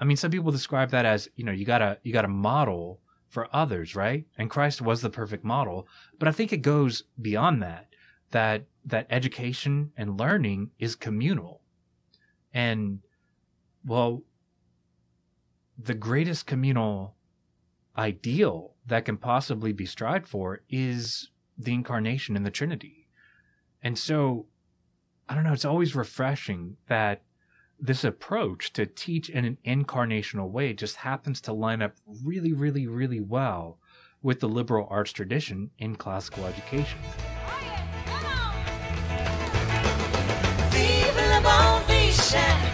I mean, some people describe that as you know you gotta you gotta model for others, right? And Christ was the perfect model, but I think it goes beyond that. That that education and learning is communal, and well, the greatest communal ideal that can possibly be strived for is the incarnation in the Trinity. And so, I don't know, it's always refreshing that this approach to teach in an incarnational way just happens to line up really, really, really well with the liberal arts tradition in classical education. Vive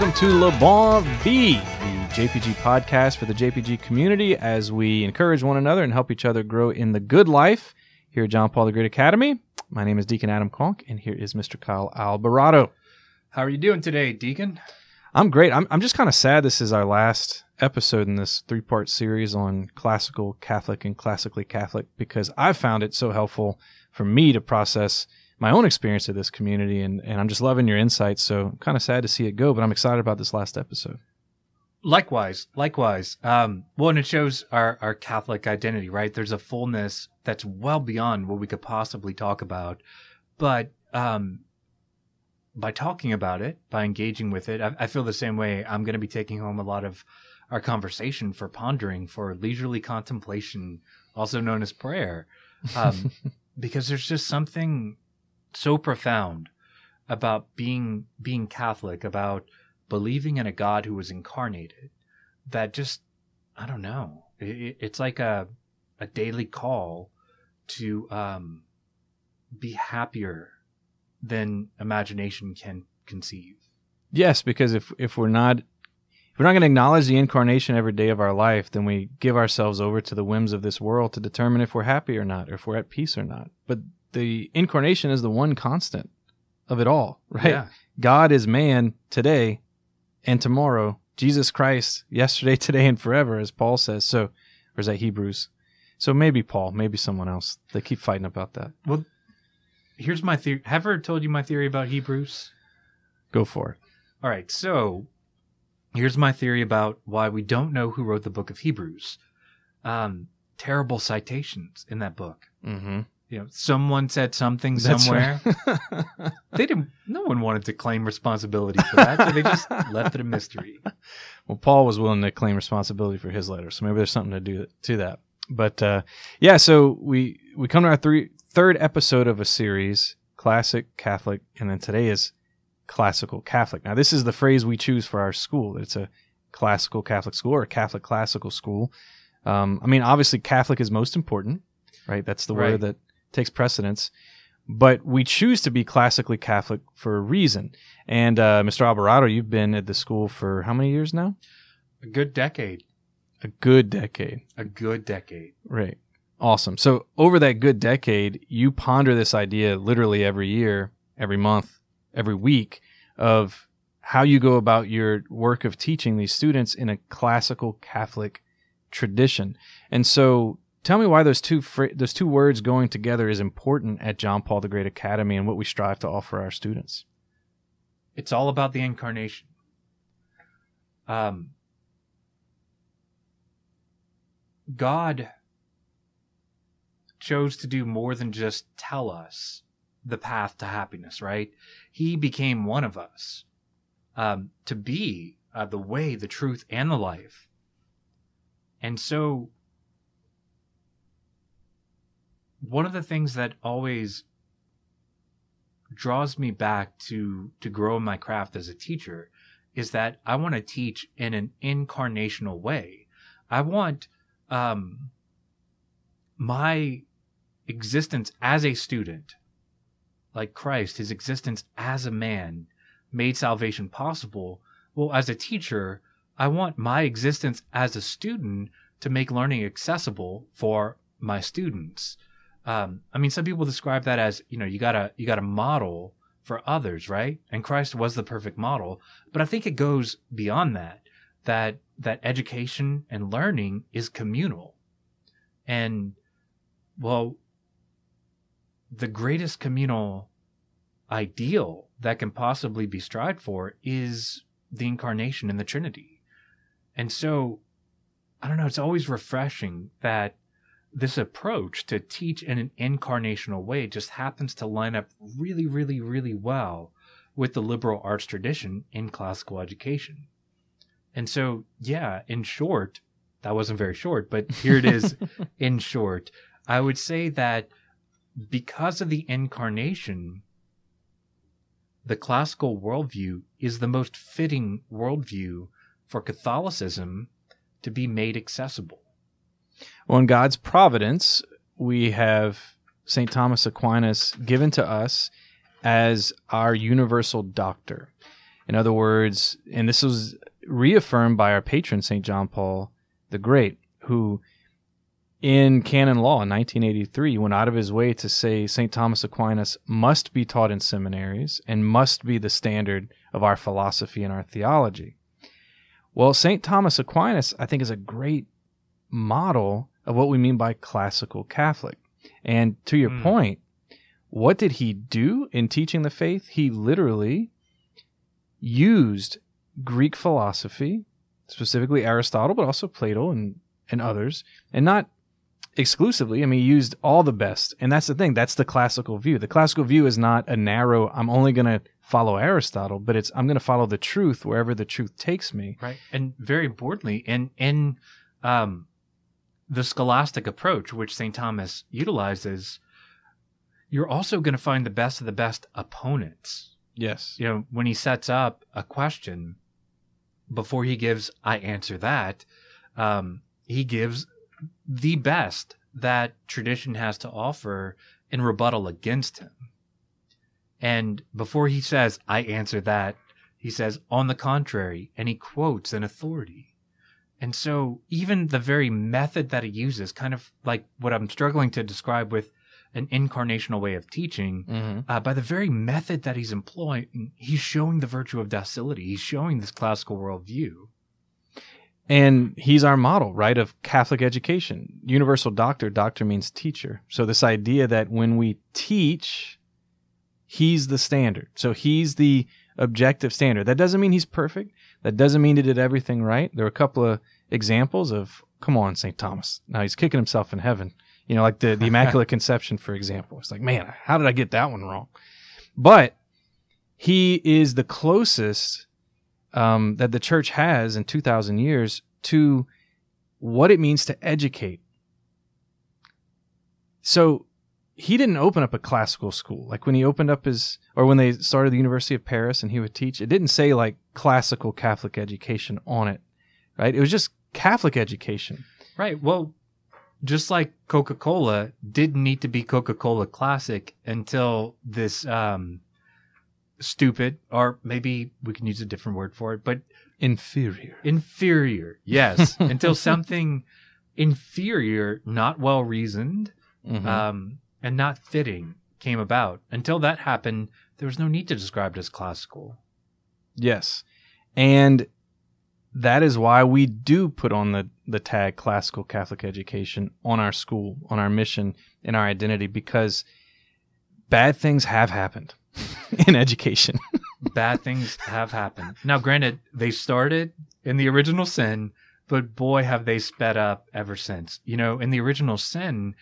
Welcome to Le Bon V, the JPG podcast for the JPG community as we encourage one another and help each other grow in the good life here at John Paul the Great Academy. My name is Deacon Adam Conque, and here is Mr. Kyle Alvarado. How are you doing today, Deacon? I'm great. I'm, I'm just kind of sad this is our last episode in this three part series on classical Catholic and classically Catholic because I've found it so helpful for me to process my own experience of this community. And, and I'm just loving your insights. So I'm kind of sad to see it go, but I'm excited about this last episode. Likewise, likewise. Um, well, and it shows our, our Catholic identity, right? There's a fullness that's well beyond what we could possibly talk about. But um, by talking about it, by engaging with it, I, I feel the same way. I'm going to be taking home a lot of our conversation for pondering, for leisurely contemplation, also known as prayer, um, because there's just something so profound about being being Catholic, about believing in a God who was incarnated, that just I don't know. It, it's like a a daily call to um, be happier than imagination can conceive. Yes, because if if we're not if we're not going to acknowledge the incarnation every day of our life, then we give ourselves over to the whims of this world to determine if we're happy or not, or if we're at peace or not. But the incarnation is the one constant of it all, right? Yeah. God is man today and tomorrow. Jesus Christ yesterday, today, and forever, as Paul says. So, or is that Hebrews? So maybe Paul, maybe someone else. They keep fighting about that. Well, here's my theory. Have I ever told you my theory about Hebrews? Go for it. All right, so here's my theory about why we don't know who wrote the book of Hebrews. Um, terrible citations in that book. Mm-hmm. You know, someone said something That's somewhere. right. They didn't. No one wanted to claim responsibility for that, so they just left it a mystery. Well, Paul was willing to claim responsibility for his letter, so maybe there's something to do to that. But uh, yeah, so we we come to our three, third episode of a series, classic Catholic, and then today is classical Catholic. Now, this is the phrase we choose for our school. It's a classical Catholic school or a Catholic classical school. Um, I mean, obviously, Catholic is most important, right? That's the Right. word that takes precedence. But we choose to be classically Catholic for a reason. And uh, Mr. Alvarado, you've been at the school for how many years now? A good decade. A good decade. A good decade. Right. Awesome. So over that good decade, you ponder this idea literally every year, every month, every week of how you go about your work of teaching these students in a classical Catholic tradition. And so tell me why those two fr- those two words going together is important at John Paul the Great Academy and what we strive to offer our students. It's all about the incarnation. Um, God chose to do more than just tell us the path to happiness, right? He became one of us um, to be uh, the way, the truth, and the life. And so, one of the things that always draws me back to to grow my craft as a teacher is that I want to teach in an incarnational way. I want um, my existence as a student, like Christ, his existence as a man, made salvation possible well, as a teacher, I want my existence as a student to make learning accessible for my students. Um, I mean, some people describe that as you know you gotta you gotta model for others, right? And Christ was the perfect model, but I think it goes beyond that. That that education and learning is communal, and well, the greatest communal ideal that can possibly be strived for is the incarnation in the Trinity. And so, I don't know, it's always refreshing that this approach to teach in an incarnational way just happens to line up really, really, really well with the liberal arts tradition in classical education. And so, yeah, in short, that wasn't very short, but here it is in short. I would say that because of the incarnation, the classical worldview is the most fitting worldview for Catholicism to be made accessible. Well, in God's providence, we have St. Thomas Aquinas given to us as our universal doctor. In other words, and this was reaffirmed by our patron, St. John Paul the Great, who in canon law in 1983 went out of his way to say St. Thomas Aquinas must be taught in seminaries and must be the standard of our philosophy and our theology. Well, St. Thomas Aquinas, I think, is a great model of what we mean by classical Catholic. And to your Mm. point, what did he do in teaching the faith? He literally used Greek philosophy, specifically Aristotle, but also Plato and, and others, and not exclusively. I mean, he used all the best. And that's the thing. That's the classical view. The classical view is not a narrow, I'm only going to follow Aristotle, but it's, I'm going to follow the truth wherever the truth takes me. Right. And very importantly, and, in um, the scholastic approach, which St. Thomas utilizes, you're also going to find the best of the best opponents. Yes. You know, when he sets up a question, before he gives, I answer that, um, he gives the best that tradition has to offer in rebuttal against him. And before he says, I answer that, he says, on the contrary, and he quotes an authority. And so even the very method that he uses, kind of like what I'm struggling to describe with an incarnational way of teaching, Mm-hmm. uh, by the very method that he's employing, he's showing the virtue of docility. He's showing this classical worldview. And he's our model, right, of Catholic education. Universal doctor, doctor means teacher. So this idea that when we teach, he's the standard. So he's the objective standard. That doesn't mean he's perfect. That doesn't mean he did everything right. There are a couple of examples of, come on, St. Thomas. Now he's kicking himself in heaven. You know, like the, the Immaculate Conception, for example. It's like, man, how did I get that one wrong? But he is the closest um, that the church has in 2,000 years to what it means to educate. So he didn't open up a classical school. Like when he opened up his, or when they started the University of Paris and he would teach, it didn't say like classical Catholic education on it, right? It was just Catholic education. Right. Well, just like Coca Cola didn't need to be Coca Cola Classic until this um, stupid, or maybe we can use a different word for it, but Inferior. inferior. Yes. until something inferior, not well reasoned, Mhm. um, and not fitting came about. Until that happened, there was no need to describe it as classical. Yes. And that is why we do put on the, the tag classical Catholic education on our school, on our mission, in our identity, because bad things have happened in education. Bad things have happened. Now, granted, they started in the original sin, but boy, have they sped up ever since. You know, in the original sin,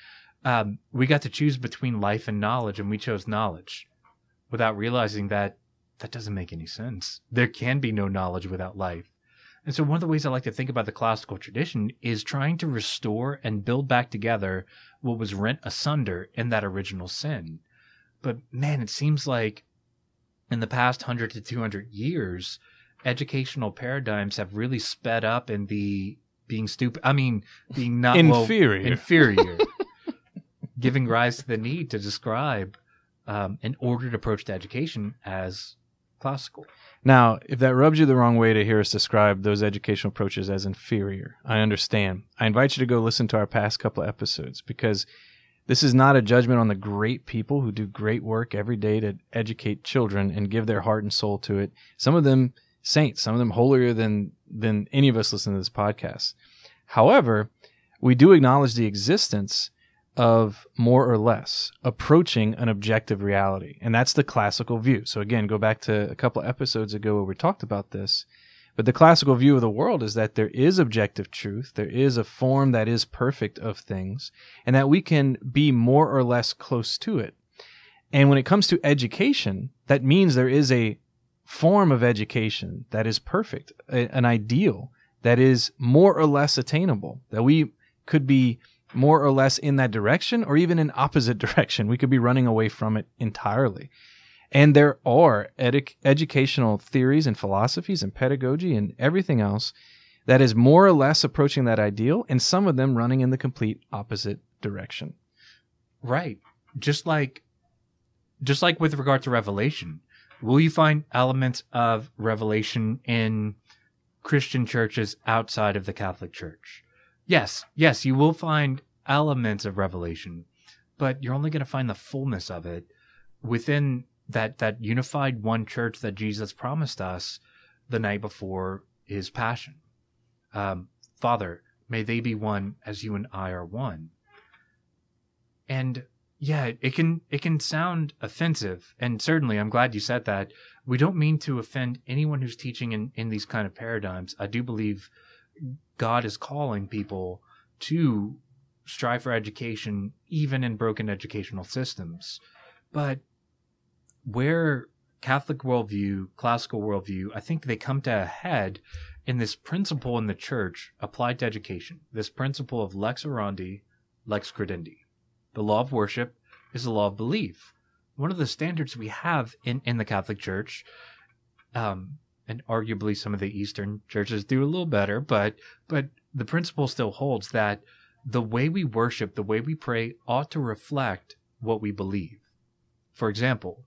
um, we got to choose between life and knowledge, and we chose knowledge without realizing that that doesn't make any sense. There can be no knowledge without life. And so, one of the ways I like to think about the classical tradition is trying to restore and build back together what was rent asunder in that original sin. But man, it seems like in the past 100 to 200 years, educational paradigms have really sped up in the being stupid. I mean, being not well- Inferior. Giving rise to the need to describe um, an ordered approach to education as classical. Now, if that rubs you the wrong way to hear us describe those educational approaches as inferior, I understand. I invite you to go listen to our past couple of episodes because this is not a judgment on the great people who do great work every day to educate children and give their heart and soul to it. Some of them saints, some of them holier than than any of us listening to this podcast. However, we do acknowledge the existence of more or less approaching an objective reality. And that's the classical view. So again, go back to a couple episodes ago where we talked about this. But the classical view of the world is that there is objective truth, there is a form that is perfect of things, and that we can be more or less close to it. And when it comes to education, that means there is a form of education that is perfect, a- an ideal that is more or less attainable, that we could be more or less in that direction or even in opposite direction. We could be running away from it entirely. And there are edu- educational theories and philosophies and pedagogy and everything else that is more or less approaching that ideal, and some of them running in the complete opposite direction. Right. Just like just like with regard to revelation, will you find elements of revelation in Christian churches outside of the Catholic Church? Yes, yes, you will find elements of revelation, but you're only going to find the fullness of it within that that unified one church that Jesus promised us the night before his passion. Um, Father, may they be one as you and I are one. And yeah, it can it can sound offensive, and certainly I'm glad you said that. We don't mean to offend anyone who's teaching in, in these kind of paradigms. I do believe God is calling people to strive for education, even in broken educational systems. But where Catholic worldview, classical worldview, I think they come to a head in this principle in the church applied to education. This principle of lex orandi, lex credendi. The law of worship is the law of belief. One of the standards we have in, in the Catholic Church, um, and arguably some of the Eastern churches do a little better, but but the principle still holds that the way we worship, the way we pray, ought to reflect what we believe. For example,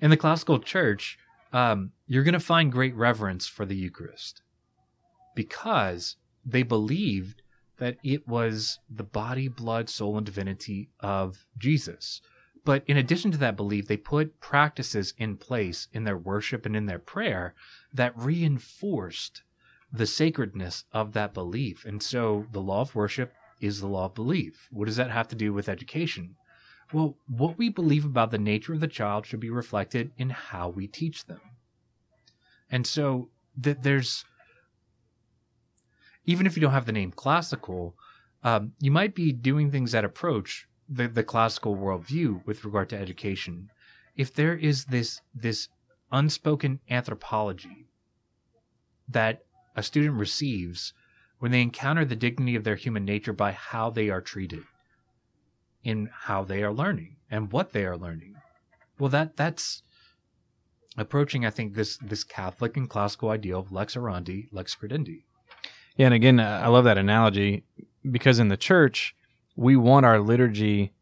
in the classical church, um, you're going to find great reverence for the Eucharist because they believed that it was the body, blood, soul, and divinity of Jesus. But in addition to that belief, they put practices in place in their worship and in their prayer that reinforced the sacredness of that belief. And so the law of worship is the law of belief. What does that have to do with education? Well, what we believe about the nature of the child should be reflected in how we teach them. And so th- there's, even if you don't have the name classical, um, you might be doing things that approach the, the classical worldview with regard to education. If there is this this unspoken anthropology that a student receives when they encounter the dignity of their human nature by how they are treated in how they are learning and what they are learning. Well, that that's approaching, I think, this this Catholic and classical ideal of lex orandi, lex credendi. Yeah, and again, I love that analogy because in the church, we want our liturgy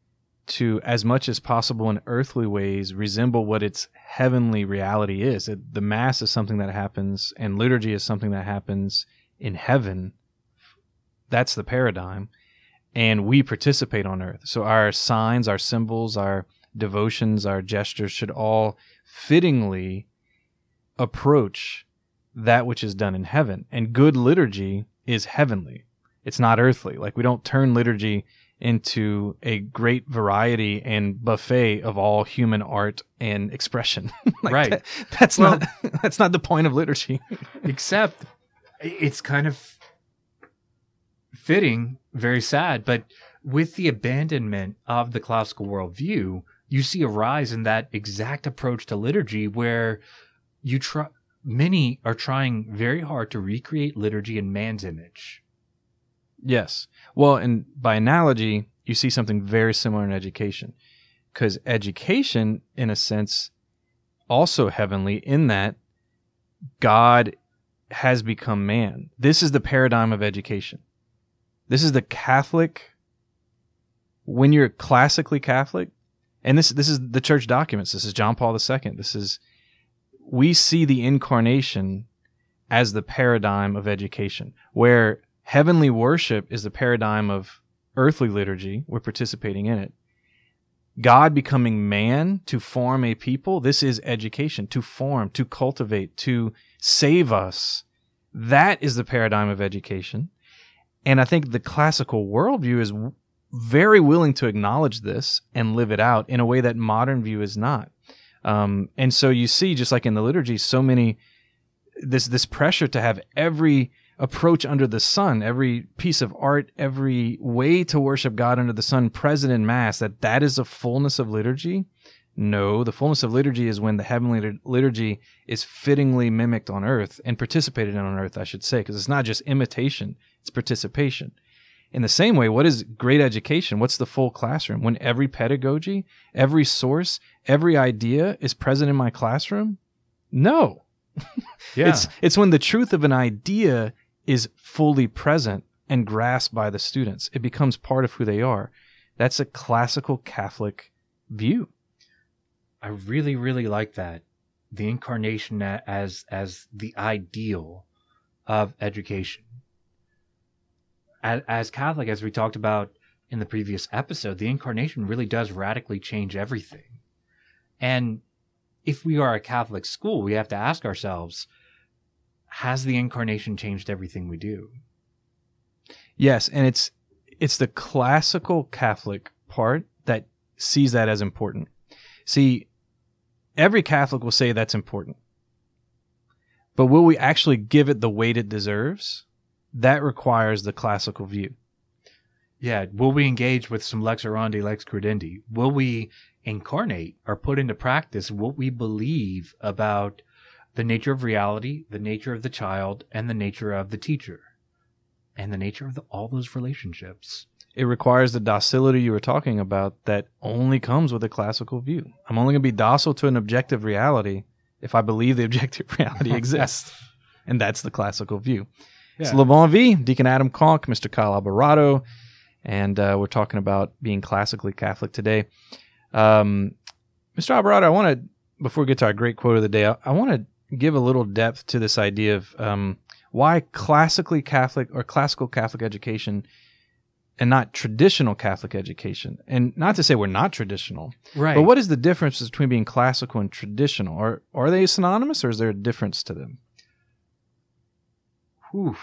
to, as much as possible in earthly ways, resemble what its heavenly reality is. It, the Mass is something that happens, and liturgy is something that happens in heaven. That's the paradigm. And we participate on earth. So our signs, our symbols, our devotions, our gestures should all fittingly approach that which is done in heaven. And good liturgy is heavenly. It's not earthly. Like we don't turn liturgy into a great variety and buffet of all human art and expression. Like Right. that- that's Well- not that's not the point of liturgy. Except it's kind of fitting, very sad, but with the abandonment of the classical worldview, you see a rise in that exact approach to liturgy where you try many are trying very hard to recreate liturgy in man's image. Yes. Well, and by analogy, you see something very similar in education. Because education, in a sense, also heavenly in that God has become man. This is the paradigm of education. This is the Catholic. When you're classically Catholic, and this this is the church documents. This is John Paul II. This is we see the incarnation as the paradigm of education, where heavenly worship is the paradigm of earthly liturgy. We're participating in it. God becoming man to form a people, this is education, to form, to cultivate, to save us. That is the paradigm of education. And I think the classical worldview is very willing to acknowledge this and live it out in a way that modern view is not. Um, and so you see, just like in the liturgy, so many this this pressure to have every approach under the sun, every piece of art, every way to worship God under the sun present in mass. That that is a fullness of liturgy. No, the fullness of liturgy is when the heavenly liturgy is fittingly mimicked on earth and participated in on earth, I should say, because it's not just imitation, it's participation. In the same way, what is great education? What's the full classroom? When every pedagogy, every source, every idea is present in my classroom? No. Yeah. It's it's when the truth of an idea is fully present and grasped by the students. It becomes part of who they are. That's a classical Catholic view. I really, really like that. The incarnation as as the ideal of education. As, as Catholic, as we talked about in the previous episode, the incarnation really does radically change everything. And if we are a Catholic school, we have to ask ourselves, has the incarnation changed everything we do? Yes, and it's it's the classical Catholic part that sees that as important. See, every Catholic will say that's important. But will we actually give it the weight it deserves? That requires the classical view. Yeah, will we engage with some lex orandi, lex credendi? Will we incarnate or put into practice what we believe about the nature of reality, the nature of the child, and the nature of the teacher, and the nature of the, all those relationships? It requires the docility you were talking about that only comes with a classical view. I'm only going to be docile to an objective reality if I believe the objective reality exists. And that's the classical view. It's Le Bon Vie, Deacon Adam Conque, Mr. Kyle Alvarado, and uh, we're talking about being classically Catholic today. Um, Mr. Alvarado, I want to, before we get to our great quote of the day, I, I want to give a little depth to this idea of um, why classically Catholic or classical Catholic education and not traditional Catholic education. And not to say we're not traditional, Right. but what is the difference between being classical and traditional? Or are they synonymous or is there a difference to them? Whew.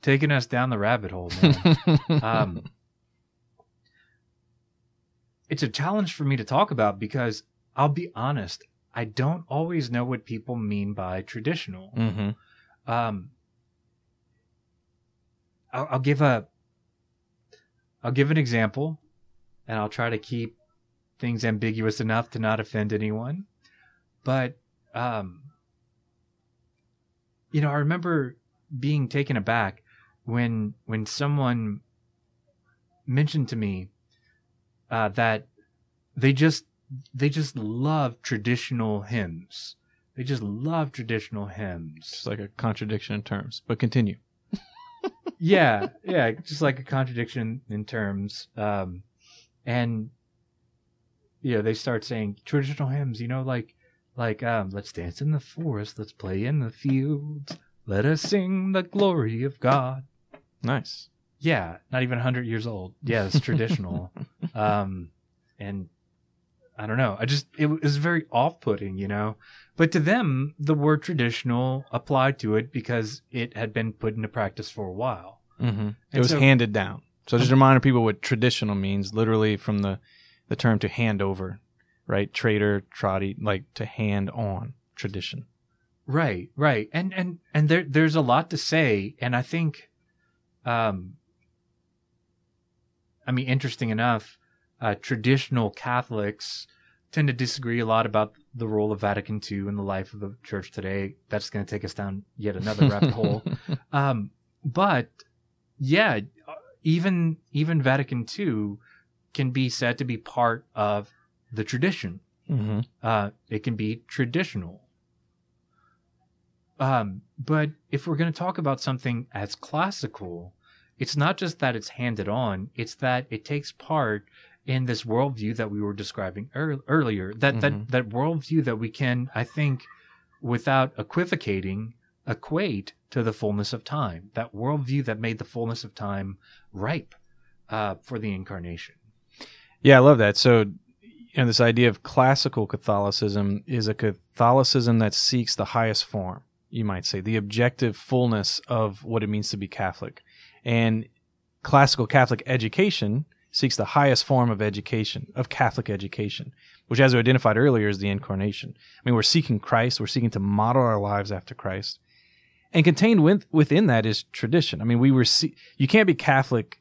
Taking us down the rabbit hole, man. um, it's a challenge for me to talk about because I'll be honest, I don't always know what people mean by traditional. hmm um I'll, I'll give a I'll give an example and I'll try to keep things ambiguous enough to not offend anyone but um you know I remember being taken aback when when someone mentioned to me uh, that they just they just love traditional hymns they just love traditional hymns It's like a contradiction in terms, but continue. yeah, yeah, just like a contradiction in terms. Um, and you know, they start saying traditional hymns. You know, like like um, let's dance in the forest, let's play in the fields, let us sing the glory of God. Nice. Yeah, not even hundred years old. Yeah, it's traditional. um, and I don't know. I just it was very off-putting, you know. But to them, the word traditional applied to it because it had been put into practice for a while. hmm It was so- handed down. So just reminding people what traditional means, literally from the, the term to hand over, right? Trader, trotty, like to hand on tradition. Right, right. And and and there there's a lot to say and I think um I mean interesting enough, uh traditional Catholics tend to disagree a lot about the role of Vatican II in the life of the church today. That's going to take us down yet another rabbit hole. Um but yeah, even even Vatican II can be said to be part of the tradition hmm uh, it can be traditional. Um, but if we're going to talk about something as classical, it's not just that it's handed on; it's that it takes part in this worldview that we were describing ear- earlier. That Mhm. that that worldview that we can, I think, without equivocating, equate to the fullness of time, that worldview that made the fullness of time ripe uh, for the incarnation. Yeah, I love that. So, know, this idea of classical Catholicism is a Catholicism that seeks the highest form, you might say, the objective fullness of what it means to be Catholic. And classical Catholic education seeks the highest form of education, of Catholic education, which, as we identified earlier, is the incarnation. I mean, we're seeking Christ, we're seeking to model our lives after Christ. And contained with, within that is tradition. I mean, we were, you can't be Catholic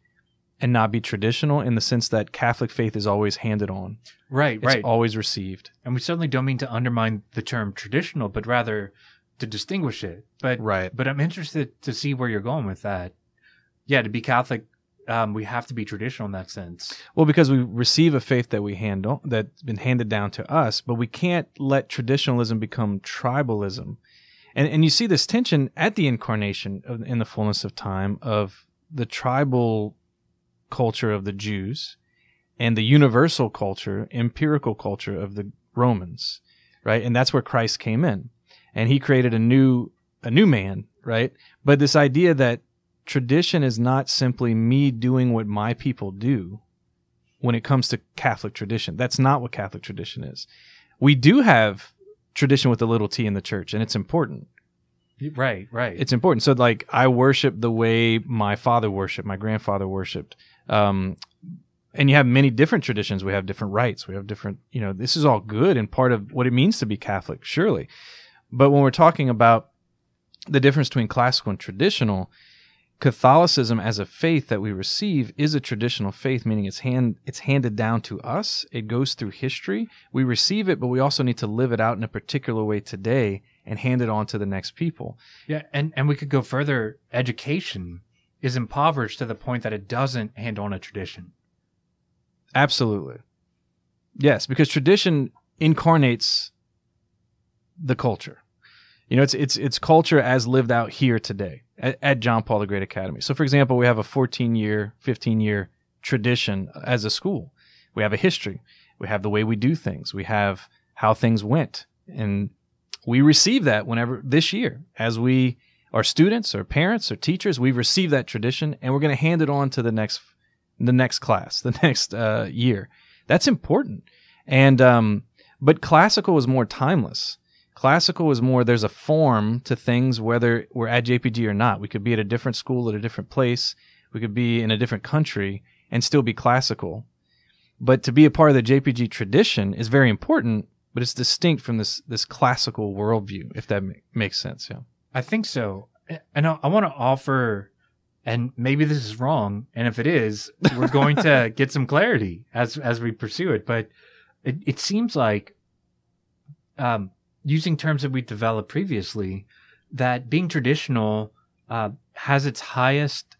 and not be traditional in the sense that Catholic faith is always handed on. Right, It's right. always received. and we certainly don't mean to undermine the term traditional, but rather to distinguish it. But Right. but I'm interested to see where you're going with that. Yeah, to be Catholic, um, we have to be traditional in that sense. Well, because we receive a faith that we handle that's been handed down to us, but we can't let traditionalism become tribalism. And and you see this tension at the incarnation of, in the fullness of time of the tribal culture of the Jews and the universal culture, empirical culture of the Romans, right? And that's where Christ came in. And he created a new a new man, right? But this idea that tradition is not simply me doing what my people do when it comes to Catholic tradition. That's not what Catholic tradition is. We do have tradition with a little t in the church, and it's important. Right, right. It's important. So, like, I worship the way my father worshiped, my grandfather worshiped. Um, and you have many different traditions. We have different rites. We have different, you know, this is all good and part of what it means to be Catholic, surely. But when we're talking about the difference between classical and traditional, Catholicism as a faith that we receive is a traditional faith, meaning it's hand it's handed down to us. It goes through history. We receive it, but we also need to live it out in a particular way today and hand it on to the next people. yeah, and and we could go further. Education is impoverished to the point that it doesn't hand on a tradition. Absolutely. Yes, because tradition incarnates the culture. You know, it's it's it's culture as lived out here today at, at John Paul the Great Academy. So, for example, we have a 14 year, 15 year tradition as a school. We have a history. We have the way we do things. We have how things went, and we receive that whenever this year as we are students or parents or teachers. We've received that tradition, and we're going to hand it on to the next the next class, the next uh, year. That's important. And um, but classical is more timeless. Classical is more there's a form to things whether we're at JPG or not. We could be at a different school at a different place. We could be in a different country and still be classical. But to be a part of the JPG tradition is very important, but it's distinct from this this classical worldview, if that ma- makes sense. Yeah. I think so. And I, I want to offer, and maybe this is wrong, and if it is, we're going to get some clarity as as we pursue it. But it, it seems like, um, using terms that we developed previously, that being traditional uh, has its highest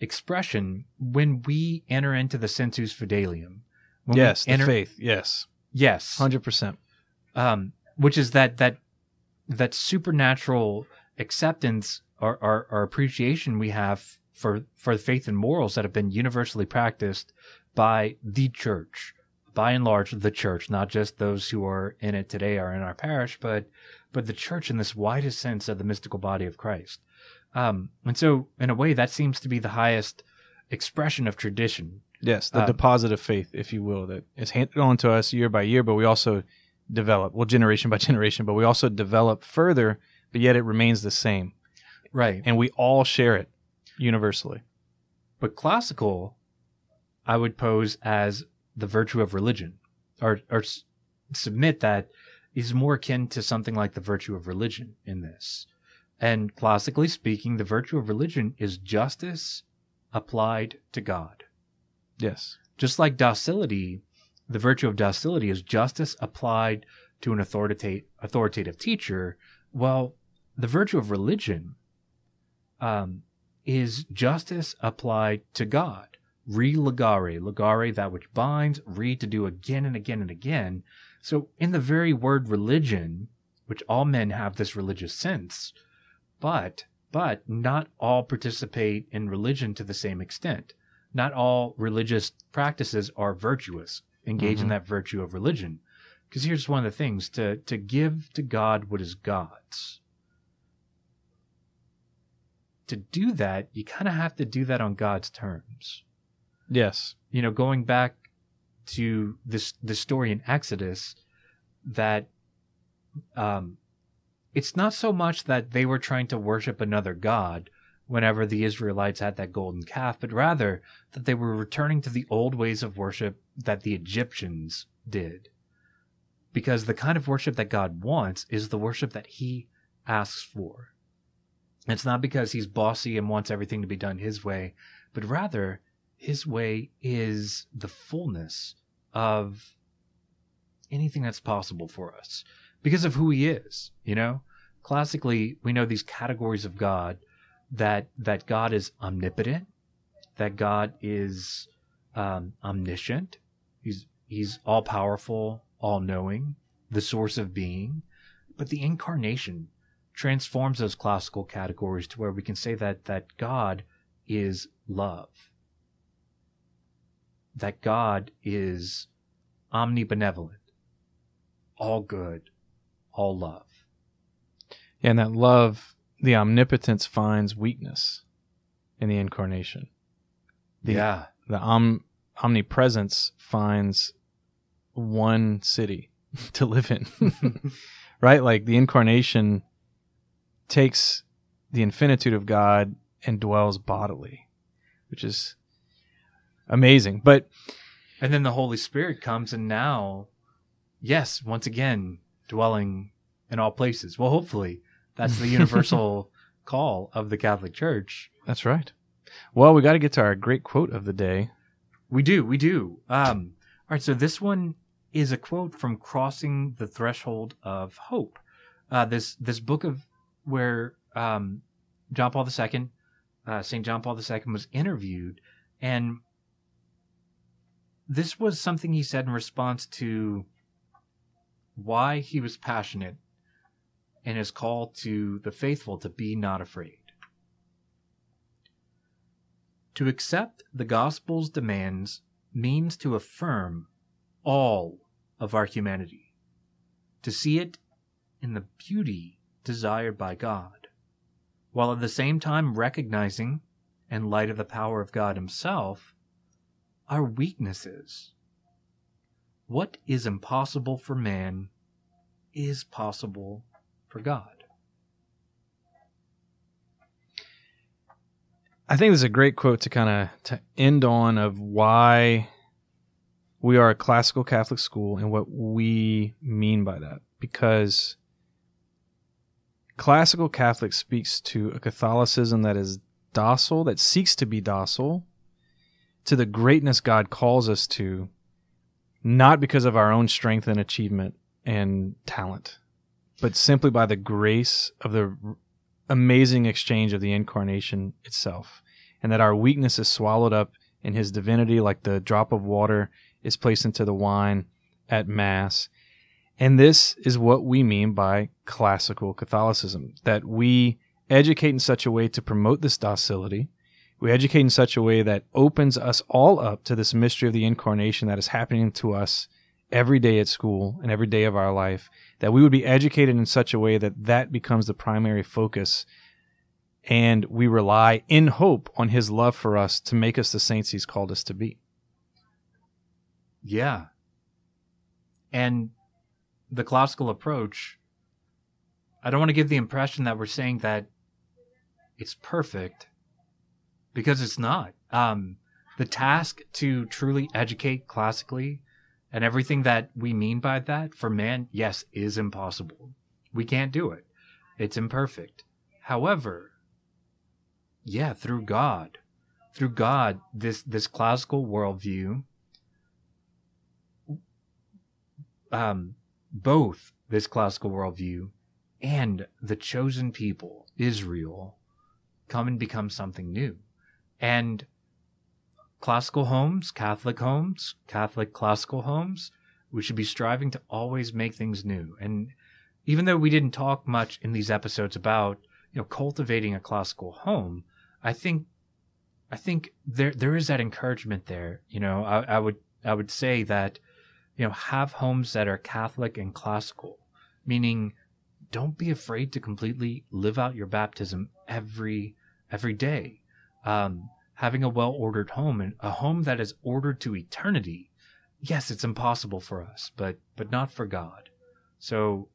expression when we enter into the sensus fidelium. When yes, the faith. Yes, Yes, hundred percent. um, which is that that that supernatural acceptance or, or, or appreciation we have for for the faith and morals that have been universally practiced by the church, by and large, the church, not just those who are in it today are in our parish, but but the church in this widest sense of the mystical body of Christ. Um, and so, in a way, that seems to be the highest expression of tradition. Yes, the Um, deposit of faith, if you will, that is handed on to us year by year, but we also develop, well, generation by generation, but we also develop further, but yet it remains the same. Right. And we all share it universally. But classical, I would pose as the virtue of religion, or or s- submit that is more akin to something like the virtue of religion in this. And classically speaking, the virtue of religion is justice applied to God. Yes. Just like docility, the virtue of docility is justice applied to an authoritative authoritative teacher. Well, the virtue of religion um, is justice applied to God. Re legare, legare that which binds, re to do again and again and again. So, in the very word religion, which all men have this religious sense, but but not all participate in religion to the same extent not all religious practices are virtuous, engage in Mhm. that virtue of religion. Because here's one of the things to, to give to God what is God's. To do that, you kind of have to do that on God's terms. Yes. You know, going back to this the story in Exodus, that um, it's not so much that they were trying to worship another god whenever the Israelites had that golden calf, but rather that they were returning to the old ways of worship that the Egyptians did. Because the kind of worship that God wants is the worship that He asks for. It's not because He's bossy and wants everything to be done His way, but rather His way is the fullness of anything that's possible for us because of who He is, you know? Classically, we know these categories of God that that God is omnipotent, that God is um, omniscient, He's He's all powerful, all knowing, the source of being. But the incarnation transforms those classical categories to where we can say that that God is love, that God is omnibenevolent, all good, all love. And that love, the omnipotence finds weakness in the incarnation. The, yeah, The om, omnipresence finds one city to live in. right? Like the incarnation takes the infinitude of God and dwells bodily, which is amazing. But And then the Holy Spirit comes, and now, yes, once again, dwelling in all places. Well, hopefully, that's the universal call of the Catholic Church. that's right. Well, we got to get to our great quote of the day. We do, we do. Um, all right, so this one is a quote from Crossing the Threshold of Hope. Uh, this this book of where um, John Paul II, uh, Saint John Paul II, was interviewed, and this was something he said in response to why he was passionate in his call to the faithful to be not afraid. To accept the gospel's demands means to affirm all of our humanity, to see it in the beauty desired by God, while at the same time recognizing, in light of the power of God Himself, our weaknesses. What is impossible for man is possible for God. I think this is a great quote to kind of to end on of why we are a classical Catholic school and what we mean by that. Because classical Catholic speaks to a Catholicism that is docile, that seeks to be docile to the greatness God calls us to, not because of our own strength and achievement and talent, but simply by the grace of the amazing exchange of the incarnation itself, and that our weakness is swallowed up in his divinity like the drop of water is placed into the wine at Mass. And this is what we mean by classical Catholicism that we educate in such a way to promote this docility. We educate in such a way that opens us all up to this mystery of the incarnation that is happening to us every day at school and every day of our life. That we would be educated in such a way that that becomes the primary focus. And we rely in hope on his love for us to make us the saints he's called us to be. Yeah. And the classical approach, I don't want to give the impression that we're saying that it's perfect because it's not. Um, the task to truly educate classically and everything that we mean by that for man, yes, is impossible. We can't do it. It's imperfect. However, yeah, through God, through God, this this classical worldview um, both this classical worldview and the chosen people, Israel, come and become something new. And classical homes, Catholic homes, Catholic classical homes, we should be striving to always make things new. And even though we didn't talk much in these episodes about, you know, cultivating a classical home, I think I think there there is that encouragement there. You know, I, I would I would say that you know, have homes that are Catholic and classical, meaning don't be afraid to completely live out your baptism every every day. Um, having a well ordered home and a home that is ordered to eternity. Yes, it's impossible for us, but but not for God. So,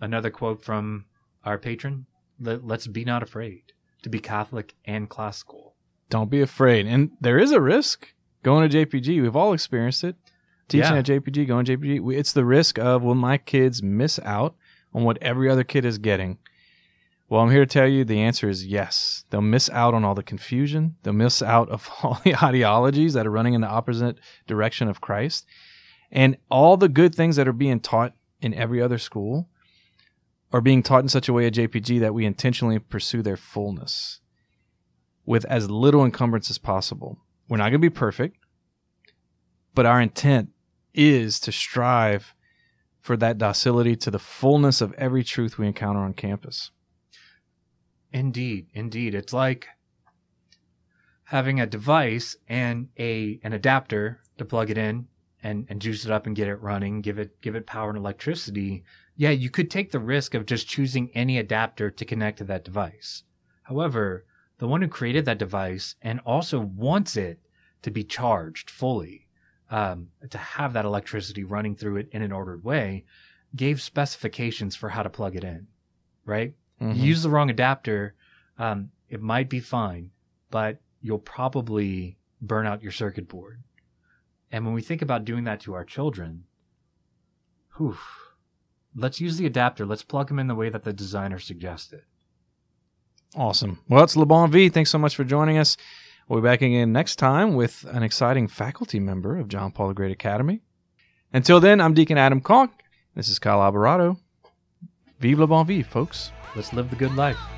another quote from our patron: Let, "Let's be not afraid to be Catholic and classical." Don't be afraid. And there is a risk going to JPG. We've all experienced it. Teaching Yeah. at JPG, going to JPG. It's the risk of will my kids miss out on what every other kid is getting? Well, I'm here to tell you the answer is yes. They'll miss out on all the confusion. They'll miss out of all the ideologies that are running in the opposite direction of Christ. And all the good things that are being taught in every other school are being taught in such a way at JPG that we intentionally pursue their fullness with as little encumbrance as possible. We're not going to be perfect, but our intent is to strive for that docility to the fullness of every truth we encounter on campus. Indeed, indeed. It's like having a device and a an adapter to plug it in and, and juice it up and get it running, give it give it power and electricity. Yeah, you could take the risk of just choosing any adapter to connect to that device. However, the one who created that device and also wants it to be charged fully, um, to have that electricity running through it in an ordered way, gave specifications for how to plug it in, right? Mhm. You use the wrong adapter, um, it might be fine, but you'll probably burn out your circuit board. And when we think about doing that to our children, whew, let's use the adapter. Let's plug them in the way that the designer suggested. Awesome. Well, it's la bonne vie. Thanks so much for joining us. We'll be back again next time with an exciting faculty member of John Paul the Great Academy. Until then, I'm Deacon Adam Conque. This is Kyle Alvarado. Vive la bonne vie, folks. Let's live the good life.